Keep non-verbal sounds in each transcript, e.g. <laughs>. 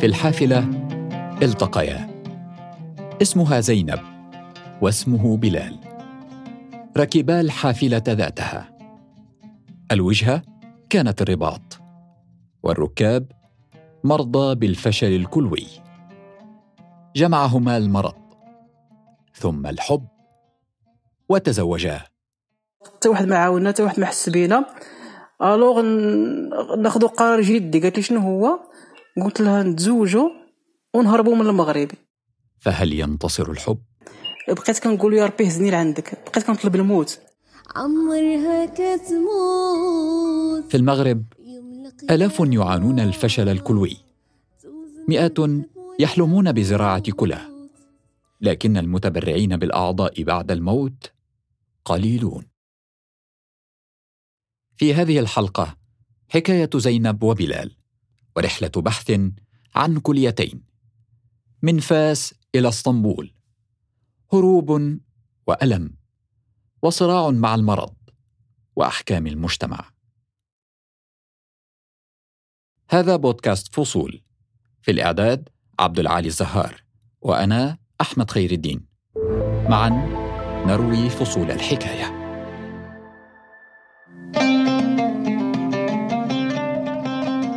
في الحافلة التقيا. اسمها زينب واسمه بلال. ركبا الحافلة ذاتها. الوجهة كانت الرباط. والركاب مرضى بالفشل الكلوي. جمعهما المرض. ثم الحب. وتزوجا. حتى واحد ما عاونا حتى واحد ما حس بينا. الوغ ناخذ قرار جدي قالت لي شنو هو؟ قلت لها نتزوجوا ونهربوا من المغرب. فهل ينتصر الحب؟ بقيت كنقول يا ربي هزني لعندك. بقيت كنطلب الموت. عمرها كتموت. في المغرب آلاف يعانون الفشل الكلوي. مئات يحلمون بزراعة كلى. لكن المتبرعين بالأعضاء بعد الموت قليلون. في هذه الحلقة حكاية زينب وبلال. ورحلة بحث عن كليتين. من فاس إلى اسطنبول. هروب وألم. وصراع مع المرض وأحكام المجتمع. هذا بودكاست فصول. في الإعداد عبد العالي الزهار وأنا أحمد خير الدين. معا نروي فصول الحكاية.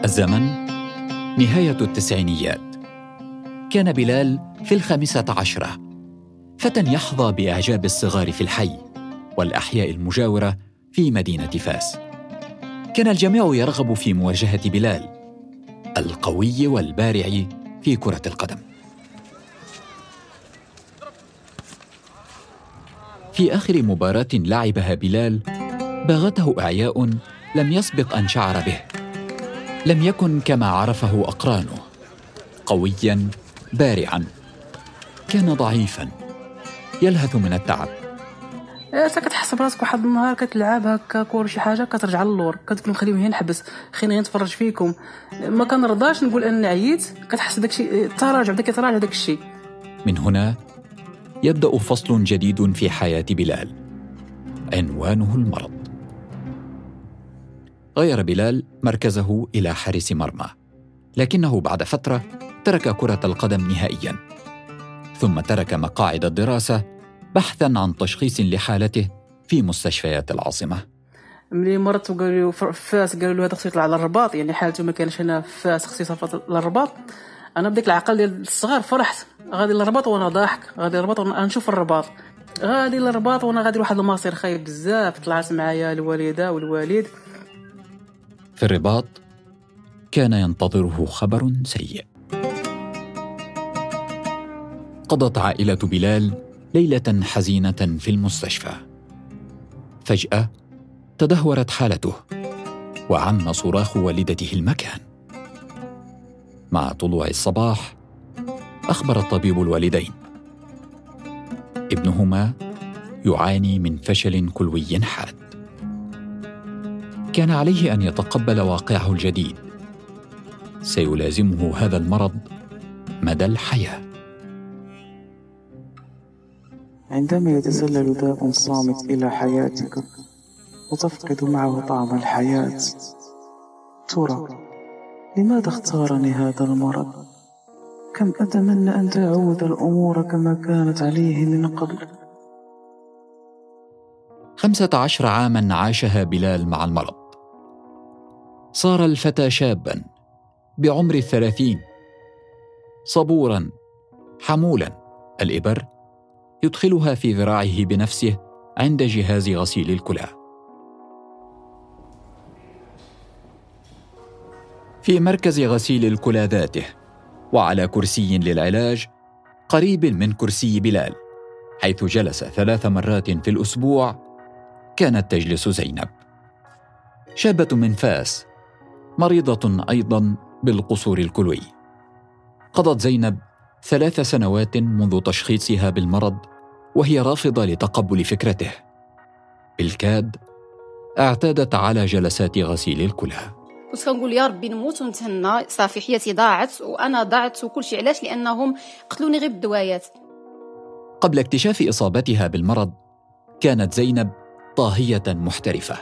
الزمن نهاية التسعينيات. كان بلال في الخامسة عشرة. فتى يحظى بإعجاب الصغار في الحي والأحياء المجاورة في مدينة فاس. كان الجميع يرغب في مواجهة بلال القوي والبارع في كرة القدم. في آخر مباراة لعبها بلال باغته إعياء لم يسبق أن شعر به. لم يكن كما عرفه أقرانه قويا بارعا. كان ضعيفا. يلهث من التعب. أنت كتحس براسك واحد النهار كتلعب هكاك ولا شي حاجة كترجع للور. كتقول خليهم هنا نحبس خليني نتفرج فيكم. ما كنرضاش نقول أني عييت كتحس داكشي تراجع بدا كيتراجع داك الشيء من هنا يبدأ فصل جديد في حياة بلال. عنوانه المرض. غير بلال مركزه إلى حارس مرمى لكنه بعد فترة ترك كرة القدم نهائيا ثم ترك مقاعد الدراسة بحثا عن تشخيص لحالته في مستشفيات العاصمة. ملي مرت وقالوا فاس قالوا له هذا خصو يطلع على الرباط يعني حالته ما كانش هنا فاس خصو يصيفط للرباط أنا بديك العقل ديال الصغار فرحت غادي للرباط وأنا ضاحك غادي للرباط وأنا نشوف الرباط. غادي للرباط وأنا غادي لواحد المصير خايب بزاف طلعت معايا الوالدة والوالد. في الرباط كان ينتظره خبر سيء. قضت عائلة بلال ليلة حزينة في المستشفى. فجأة تدهورت حالته وعم صراخ والدته المكان. مع طلوع الصباح أخبر الطبيب الوالدين. ابنهما يعاني من فشل كلوي حاد. كان عليه أن يتقبل واقعه الجديد. سيلازمه هذا المرض مدى الحياة. عندما يتسلل داء صامت إلى حياتك وتفقد معه طعم الحياة ترى لماذا اختارني هذا المرض؟ كم أتمنى أن تعود الأمور كما كانت عليه من قبل؟ خمسة عشر عاما عاشها بلال مع المرض. صار الفتى شابا بعمر الثلاثين. صبورا حمولا الإبر يدخلها في ذراعه بنفسه عند جهاز غسيل الكلى. في مركز غسيل الكلى ذاته وعلى كرسي للعلاج قريب من كرسي بلال حيث جلس ثلاث مرات في الأسبوع كانت تجلس زينب شابة من فاس مريضة أيضا بالقصور الكلوي. قضت زينب ثلاث سنوات منذ تشخيصها بالمرض وهي رافضة لتقبل فكرته. بالكاد اعتادت على جلسات غسيل الكلى. كنت كنقول يا ربي نموت ونتهنى صافي حياتي ضاعت وأنا ضاعت وكل شيء علاش لأنهم قتلوني غير بالدوايات قبل اكتشاف إصابتها بالمرض كانت زينب طاهية محترفة.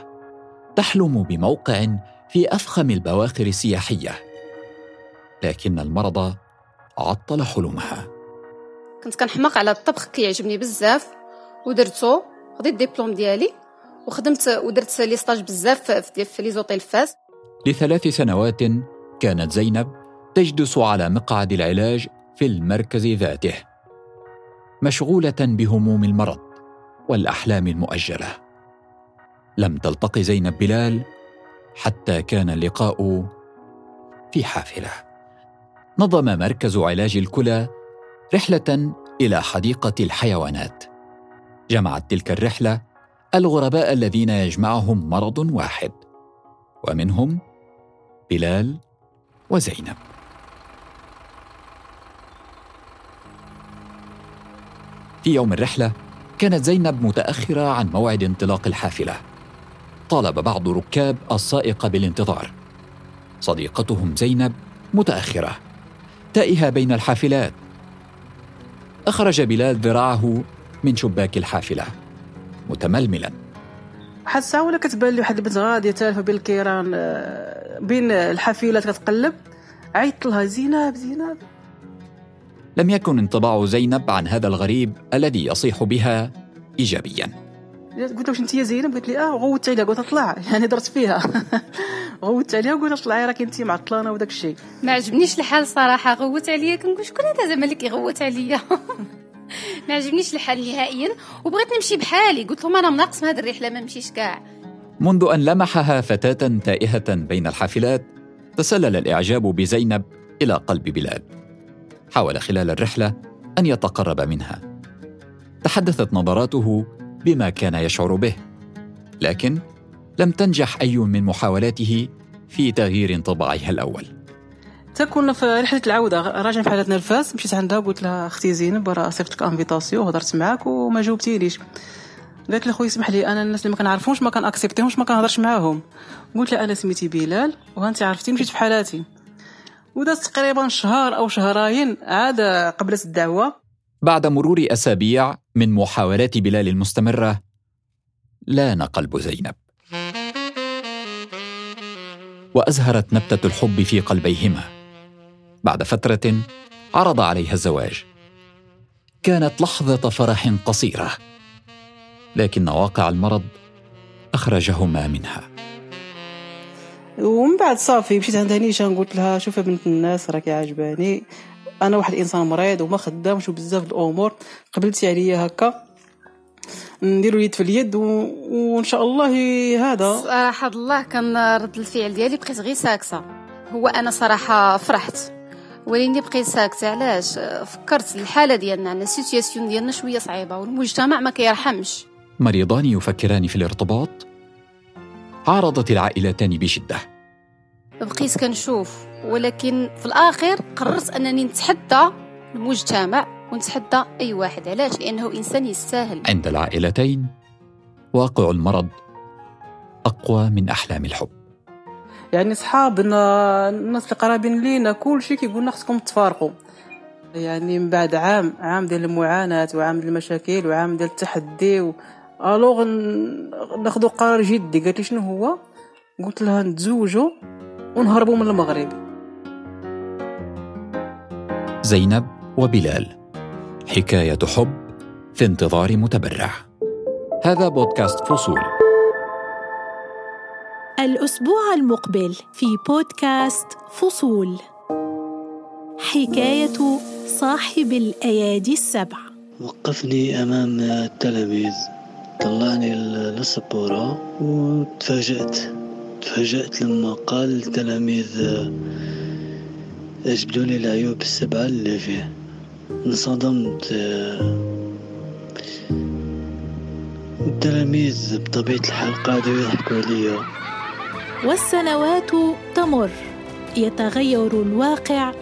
تحلم بموقع في أفخم البواخر السياحية. لكن المرض عطل حلمها. كنت كنحماق على الطبخ كيعجبني بزاف ودرتو خديت الدبلوم ديالي وخدمت ودرت les stages بزاف في les hôtels فاس. لثلاث سنوات كانت زينب تجلس على مقعد العلاج في المركز ذاته مشغولة بهموم المرض والأحلام المؤجلة. لم تلتقي زينب بلال حتى كان اللقاء في حافلة. نظم مركز علاج الكلى رحلة إلى حديقة الحيوانات. جمعت تلك الرحلة الغرباء الذين يجمعهم مرض واحد ومنهم بلال وزينب. في يوم الرحلة كانت زينب متأخرة عن موعد انطلاق الحافلة. طالب بعض ركاب السائق بالانتظار. صديقتهم زينب متأخرة تائهة بين الحافلات. أخرج بلال ذراعه من شباك الحافلة متململا. الساعة ولا كتبان لي واحد البنت غادية تالفة بين الكيران آه، بين الحافلات كتقلب؟ عيطت لها زينب زينب. لم يكن انطباع زينب عن هذا الغريب الذي يصيح بها ايجابيا. قلت واش انت يا زينب؟ قالت لي آه غوت عليها قلت اطلع. <laughs> يعني درت فيها. <laughs> غوت عليها وقلت طلعي راك انت معطلانه وداك الشيء. ما عجبنيش الحال صراحة. غوت عليا كنقول شكون هذا زعما اللي كيغوت عليا؟ <laughs> ما عجبنيش الحال نهائيا. وبغيت نمشي بحالي. قلت لهم أنا مناقص من هذه الرحلة ما نمشيش كاع. منذ أن لمحها فتاة تائهة بين الحافلات تسلل الإعجاب بزينب إلى قلب بلال. حاول خلال الرحلة أن يتقرب منها. تحدثت نظراته بما كان يشعر به لكن لم تنجح أي من محاولاته في تغيير انطباعها الأول. كنا في رحلة العودة راجعين في حالتنا لفاس مشيت عندها قلت لها أختي زينب راه صيفط لك invitation هضرت معاك وما جاوبتينيش قالت لي خويا اسمح لي أنا الناس اللي ما كنعرفهمش ما كنأكسبتيهمش ما كنهضرش معاهم. قلت لها أنا سميتي بلال وأنت عرفتي مشيت في حالاتي. ودازت تقريبا شهر أو شهرين عاد قبلت الدعوة. بعد مرور أسابيع من محاولات بلال المستمرة لأن قلب زينب. وأزهرت نبتة الحب في قلبيهما. بعد فترة عرض عليها الزواج. كانت لحظة فرح قصيرة لكن واقع المرض أخرجهما منها. ومن بعد صافي مشيت عند نيشان قلت لها شوفي بنت الناس راكي عجباني أنا واحد الانسان مريض وما خدامش وبزاف الأمور. قبلتي عليا هكا. نديرو يد في اليد و... وإن شاء الله هذا. صراحة الله كان رد الفعل ديالي بقيت غير ساكتة. هو أنا صراحة فرحت. ولكني بقيت ساكتة. علاش؟ فكرت الحالة ديالنا عندنا السيتياسيون ديالنا شوية صعيبة والمجتمع ما كيرحمش. مريضان يفكران في الارتباط؟ عارضت العائلتان بشدة. بقيت كنشوف. ولكن في الاخير قررت أنني نتحدى المجتمع ونتحدى أي واحد. علاش؟ لأنه إنسان يستاهل. عند العائلتين واقع المرض أقوى من أحلام الحب. يعني صحابنا الناس اللي قرابين لينا كل شيء كيقول لنا خصكم تفارقوا. يعني من بعد عام عام ديال المعاناة وعام ديال المشاكل وعام ديال التحدي و... ألوغ ناخذ قرار جدي. قالت لي شنو هو؟ قلت لها نتزوجوا ونهربوا من المغرب. زينب وبلال. حكاية حب في انتظار متبرع. هذا بودكاست فصول. الأسبوع المقبل في بودكاست فصول. حكاية صاحب الأيادي السبع. وقفني أمام التلاميذ. طلعني للسبورة وتفاجأت. تفاجأت لما قال التلاميذ اجبدوا لي العيوب السبعة اللي فيه انصدمت التلاميذ بطبيعة الحال قعدوا يضحكوا عليا. والسنوات تمر يتغير الواقع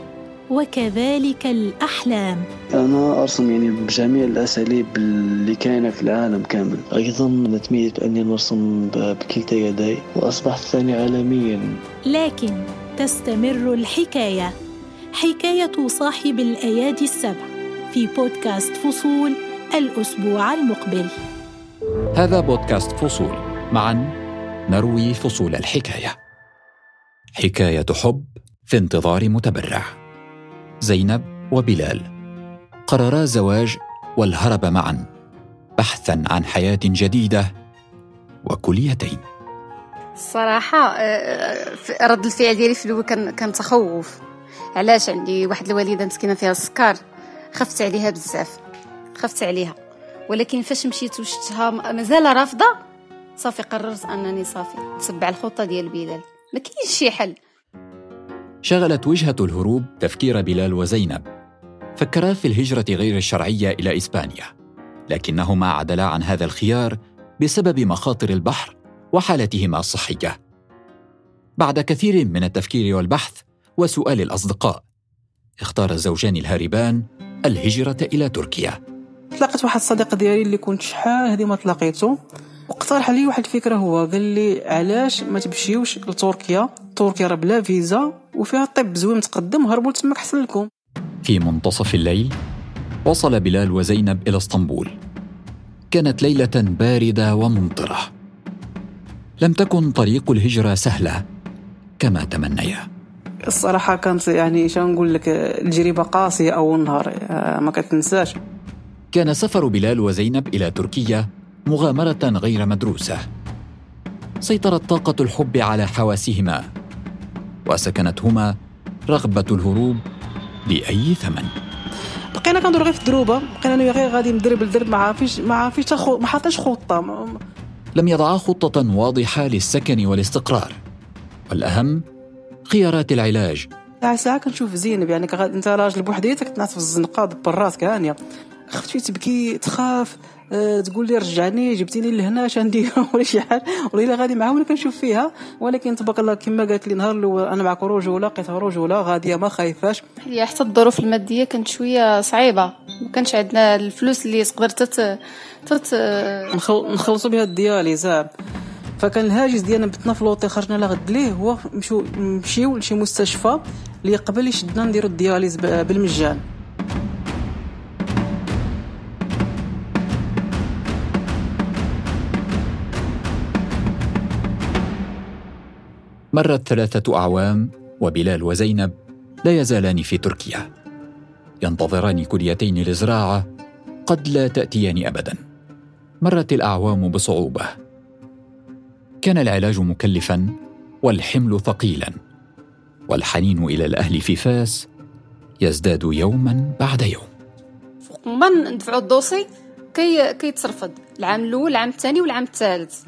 وكذلك الأحلام. أنا أرسم يعني بجميع الأساليب اللي كاينة في العالم كامل. أيضا تميت أني نرسم بكلتا يدي وأصبحت ثاني عالميا. لكن تستمر الحكاية. حكاية صاحب الأيادي السبع في بودكاست فصول الأسبوع المقبل. هذا بودكاست فصول. معا نروي فصول الحكاية. حكاية حب في انتظار متبرع. زينب وبلال. قررا الزواج والهرب معا بحثا عن حياة جديدة وكليتين. الصراحة آه، آه، رد الفعل ديالي في الأول كان كان تخوف. علاش عندي واحد الوالدة مسكينة فيها السكر؟ خفت عليها بزاف. خفت عليها. ولكن فاش مشيت وشتها مازال رافضة؟ صافي قررت أنني صافي. نتبع الخطة ديال بلال. ما كاينش شي حل. شغلت وجهة الهروب تفكير بلال وزينب. فكرا في الهجرة غير الشرعية إلى إسبانيا. لكنهما عدلا عن هذا الخيار بسبب مخاطر البحر وحالتهما الصحية. بعد كثير من التفكير والبحث وسؤال الأصدقاء. اختار الزوجان الهاربان الهجرة إلى تركيا. تلاقيت واحد الصديق ديالي اللي كنت شحال؟ هذه ما تلاقيته واقترح علي واحد الفكرة هو قال لي علاش ما تمشيوش لتركيا؟ تركيا راه بلا فيزا وفيها طب زوين متقدم هربوا تماك أحسن لكم. في منتصف الليل وصل بلال وزينب إلى اسطنبول. كانت ليلة باردة وممطرة. لم تكن طريق الهجرة سهلة كما تمنيا. الصراحة كانت يعني شنو نقول لك التجربه قاسية اول نهار آه، ما كتنساش. كان سفر بلال وزينب إلى تركيا مغامرة غير مدروسة. سيطرت طاقة الحب على حواسهما. وسكنتهما رغبة الهروب بأي ثمن. بقينا كندور غير في الدروبه بقينا أنا غير غادي ندرب الدرب ما عارفيش ما عارفيش تاخو ما حاطينش خطة. لم يضعا خطة واضحة للسكن والاستقرار. والأهم خيارات العلاج. ساعة ساعة كنشوف زينب يعني كغاد انت راجل بوحديتك تنعس في الزنقه دبر راسك هانيه خفتي تبكي تخاف آه تقول لي رجعني جبتيني لهنا اش ندير <laughs> ولا شي حاجة. ولا إلا غادي معاهم اللي كنشوف فيها. ولكن تبارك الله كما قالت لي نهار الأول أنا معك رجوله لقيتها رجوله غادية ما خايفاش. هي حتى الظروف المادية كانت شوية صعيبة. ما كانش عندنا الفلوس اللي تقدر تت تت نخل... نخلصوا بها ال dialyse. فكان الهاجس ديالنا بتنا في لوطي خرجنا لغد ليه؟ هو مشو نمشيو لشي مستشفى اللي قبل يشدنا نديرو ال dialyse بالمجان. مرت ثلاثة أعوام وبلال وزينب لا يزالان في تركيا. ينتظران كليتين لزراعة قد لا تأتيان أبدا. مرت الأعوام بصعوبة. كان العلاج مكلفا والحمل ثقيلا والحنين إلى الأهل في فاس يزداد يوما بعد يوم. ما ندفعوا الدوسي كي كيترفض العام الأول العام الثاني والعام الثالث.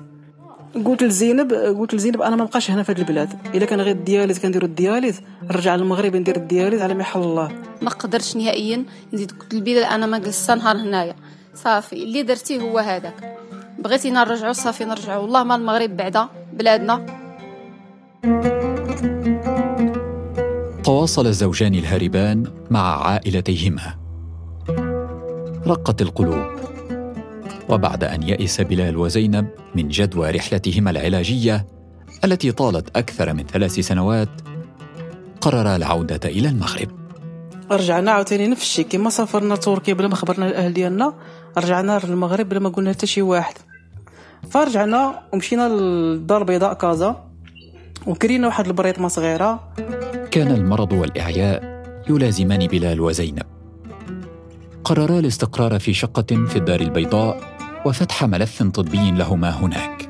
قلت لزينب قلت لزينب أنا ما بقاش هنا في هذه البلاد. إلا كان غير ال dialyse كنديرو ال dialyse نرجع للمغرب ندير ال dialyse على ما يحل الله. ما قدرتش نهائيا نزيد قلت للبلال أنا ما جلست نهار هنايا. صافي اللي درتيه هو هذاك. بغيتي نرجعو صافي نرجعو. والله ما المغرب بعدا بلادنا. تواصل الزوجان الهاربان مع عائلتيهما. رقت القلوب. وبعد أن يئس بلال وزينب من جدوى رحلتهما العلاجية التي طالت أكثر من ثلاث سنوات قررا العودة إلى المغرب. رجعنا عاوتاني نفس الشيء. كيما سافرنا تركيا بلا ما خبرنا الأهل ديالنا رجعنا للمغرب بلا ما قلنا حتى شي واحد. فرجعنا ومشينا للدار البيضاء كازا وكرينا واحد البريطمه صغيرة. كان المرض والإعياء يلازمان بلال وزينب. قررا الاستقرار في شقة في الدار البيضاء وفتح ملف طبي لهما هناك.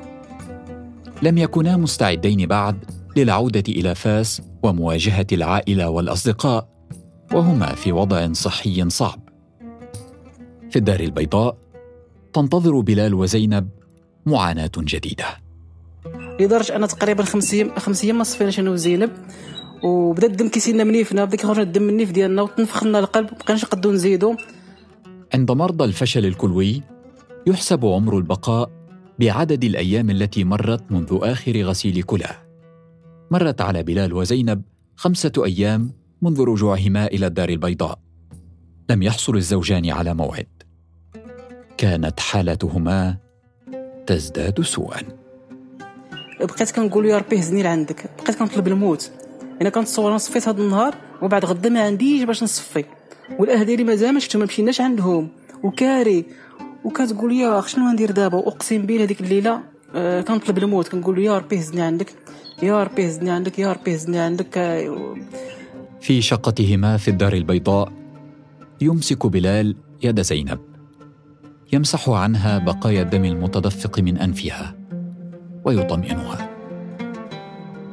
لم يكونا مستعدين بعد للعودة إلى فاس ومواجهة العائلة والأصدقاء وهما في وضع صحي صعب. في الدار البيضاء تنتظر بلال وزينب معاناة جديدة. لدرجه أنا تقريبا خمس أيام خمس أيام ما صفيناش أنا وزينب وبدا الدم كيسيلنا منيفنا بدا كيخرج الدم من النيف ديالنا وتنفخ لنا القلب مبقيناش نقدو نزيدو عند مرضى الفشل الكلوي يحسب عمر البقاء بعدد الأيام التي مرت منذ آخر غسيل كلى مرت على بلال وزينب خمسة أيام منذ رجوعهما إلى الدار البيضاء. لم يحصل الزوجان على موعد. كانت حالتهما تزداد سوءا. بقيت كنقول يا ربي هزني لعندك. بقيت كنطلب الموت. أنا كنتصور أنا صفيت هذا النهار وبعد غدا ما عنديش باش نصفي. والاهل ديالي مازال ما شفتهم ما مشيناش عندهم. وكاري. وكتقول يا اخ شنو ندير دابا؟ واقسم بالله هذيك الليلة آه كنطلب الموت. كنقول يا ربي هزني عندك. يا ربي هزني عندك يا ربي هزني عندك. في شقتهما في الدار البيضاء يمسك بلال يد زينب. يمسح عنها بقايا الدم المتدفق من أنفها ويطمئنها.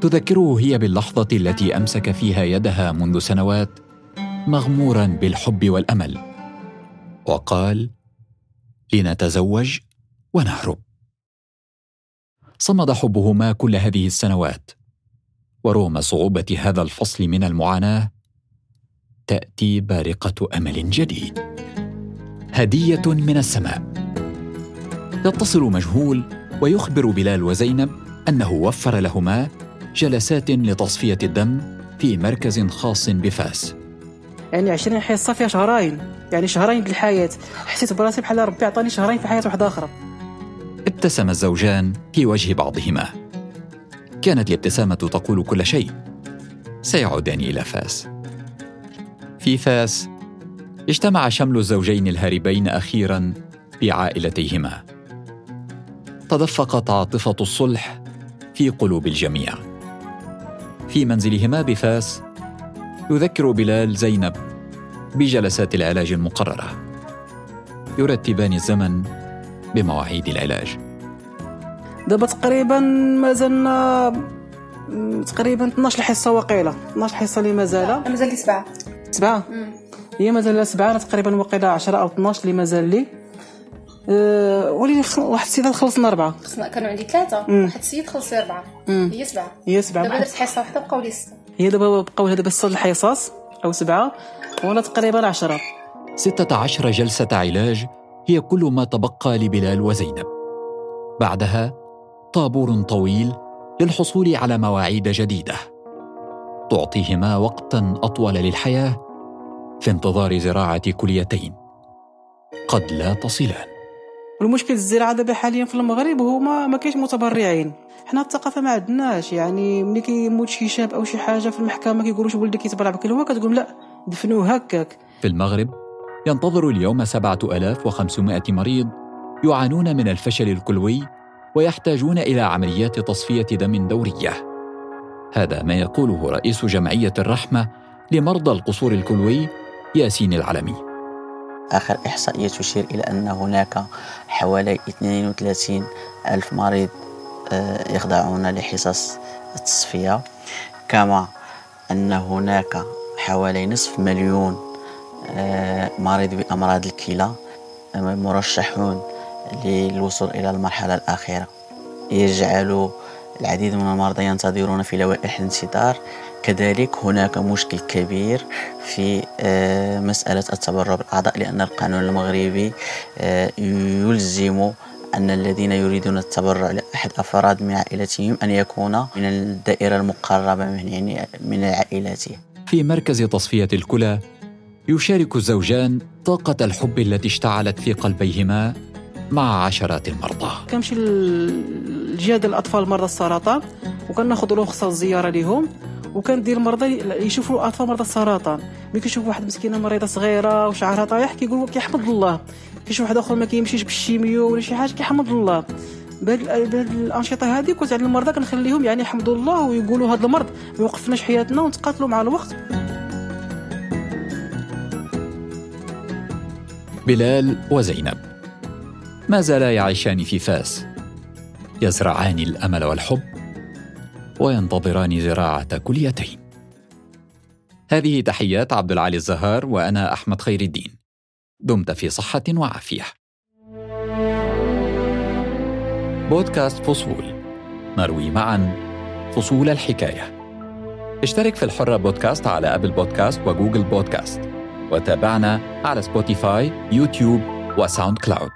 تذكره هي باللحظة التي أمسك فيها يدها منذ سنوات مغمورا بالحب والأمل. وقال لنتزوج ونهرب. صمد حبهما كل هذه السنوات ورغم صعوبة هذا الفصل من المعاناة تأتي بارقة أمل جديد. هدية من السماء. يتصل مجهول ويخبر بلال وزينب أنه وفر لهما جلسات لتصفية الدم في مركز خاص بفاس. يعني 20 حصه فيها شهرين. يعني شهرين الحياة حسيت براسي بحال ربي عطاني شهرين في حياة واحدة آخرى. ابتسم الزوجان في وجه بعضهما. كانت الابتسامة تقول كل شيء. سيعودان إلى فاس. في فاس اجتمع شمل الزوجين الهاربين أخيرا بعائلتيهما. تدفقت عاطفة الصلح في قلوب الجميع. في منزلهما بفاس يذكر بلال زينب بجلسات العلاج المقررة يرتبان الزمن بمواعيد العلاج. دابا تقريبا مازلنا تقريبا 12 حصه وقيله 12 حصه اللي مازال مازال لي سبعة؟ سبعه هي مازال سبعة أنا تقريبا وقيله 10 أو 12 اللي مازال لي. أه ولينا واحد السيدة خلصنا اربعه كانوا عندي ثلاثة. واحد السيد خلص اربعه هي سبعة. هي سبعة. دابا درت حصة واحدة بقاو لي ستة. هي دابا بقاو دابا ست الحصص أو سبعة وأنا تقريبا 10 16 جلسة علاج هي كل ما تبقى لبلال وزينب. بعدها طابور طويل للحصول على مواعيد جديدة. تعطيهما وقتا أطول للحياة في انتظار زراعة كليتين قد لا تصلان. المشكل الزراعة دابا حاليا في المغرب هو ما ما كاينش متبرعين حنا الثقافة ما عندناش يعني ملي كيموت شي شاب أو شي حاجة في المحكمة كيقولوا شي ولدك يتبرع بكلوه كتقول لا دفنوه هكاك في المغرب ينتظر اليوم 7500 مريض يعانون من الفشل الكلوي ويحتاجون إلى عمليات تصفية دم دورية. هذا ما يقوله رئيس جمعية الرحمة لمرضى القصور الكلوي ياسين العلمي. آخر إحصائية تشير إلى أن هناك حوالي 32 ألف مريض آه، يخضعون لحصص التصفية كما أن هناك حوالي نصف مليون آه، مريض بأمراض الكلى آه، مرشحون للوصول إلى المرحلة الأخيرة يجعل العديد من المرضى ينتظرون في لوائح الانتظار. كذلك هناك مشكل كبير في آه، مسألة التبرع بالأعضاء لأن القانون المغربي يلزم أن الذين يريدون التبرع لأحد أفراد من عائلتهم أن يكون من الدائرة المقربة من يعني من عائلته في مركز تصفية الكلى يشارك الزوجان طاقة الحب التي اشتعلت في قلبيهما مع عشرات المرضى. كنمشي لجهاد الأطفال مرضى السرطان وكناخذ رخصه الزيارة لهم وكندير المرضى يشوفوا اطفال مرضى السرطان ملي كيشوف واحد مسكينة مريضة صغيرة وشعرها طايح كيقول كيحمد الله كيشوف واحد آخر ما كيمشيش بالشيميو ولا شي حاجة كيحمد الله. بهاد الأنشطة هذه كنت عند المرضى كنخليهم يعني يحمدوا الله ويقولوا هذا المرض ما يوقفناش حياتنا ونتقاتلوا مع الوقت بلال وزينب. ما زالا يعيشان في فاس. يزرعان الأمل والحب وينتظران زراعة كليتين هذه تحيات عبد العالي الزهار وأنا أحمد خير الدين. دمت في صحة وعافية. بودكاست فصول. نروي معا فصول الحكاية. اشترك في الحرة بودكاست على أبل بودكاست وجوجل بودكاست. وتابعنا على سبوتيفاي يوتيوب وساوند كلاود.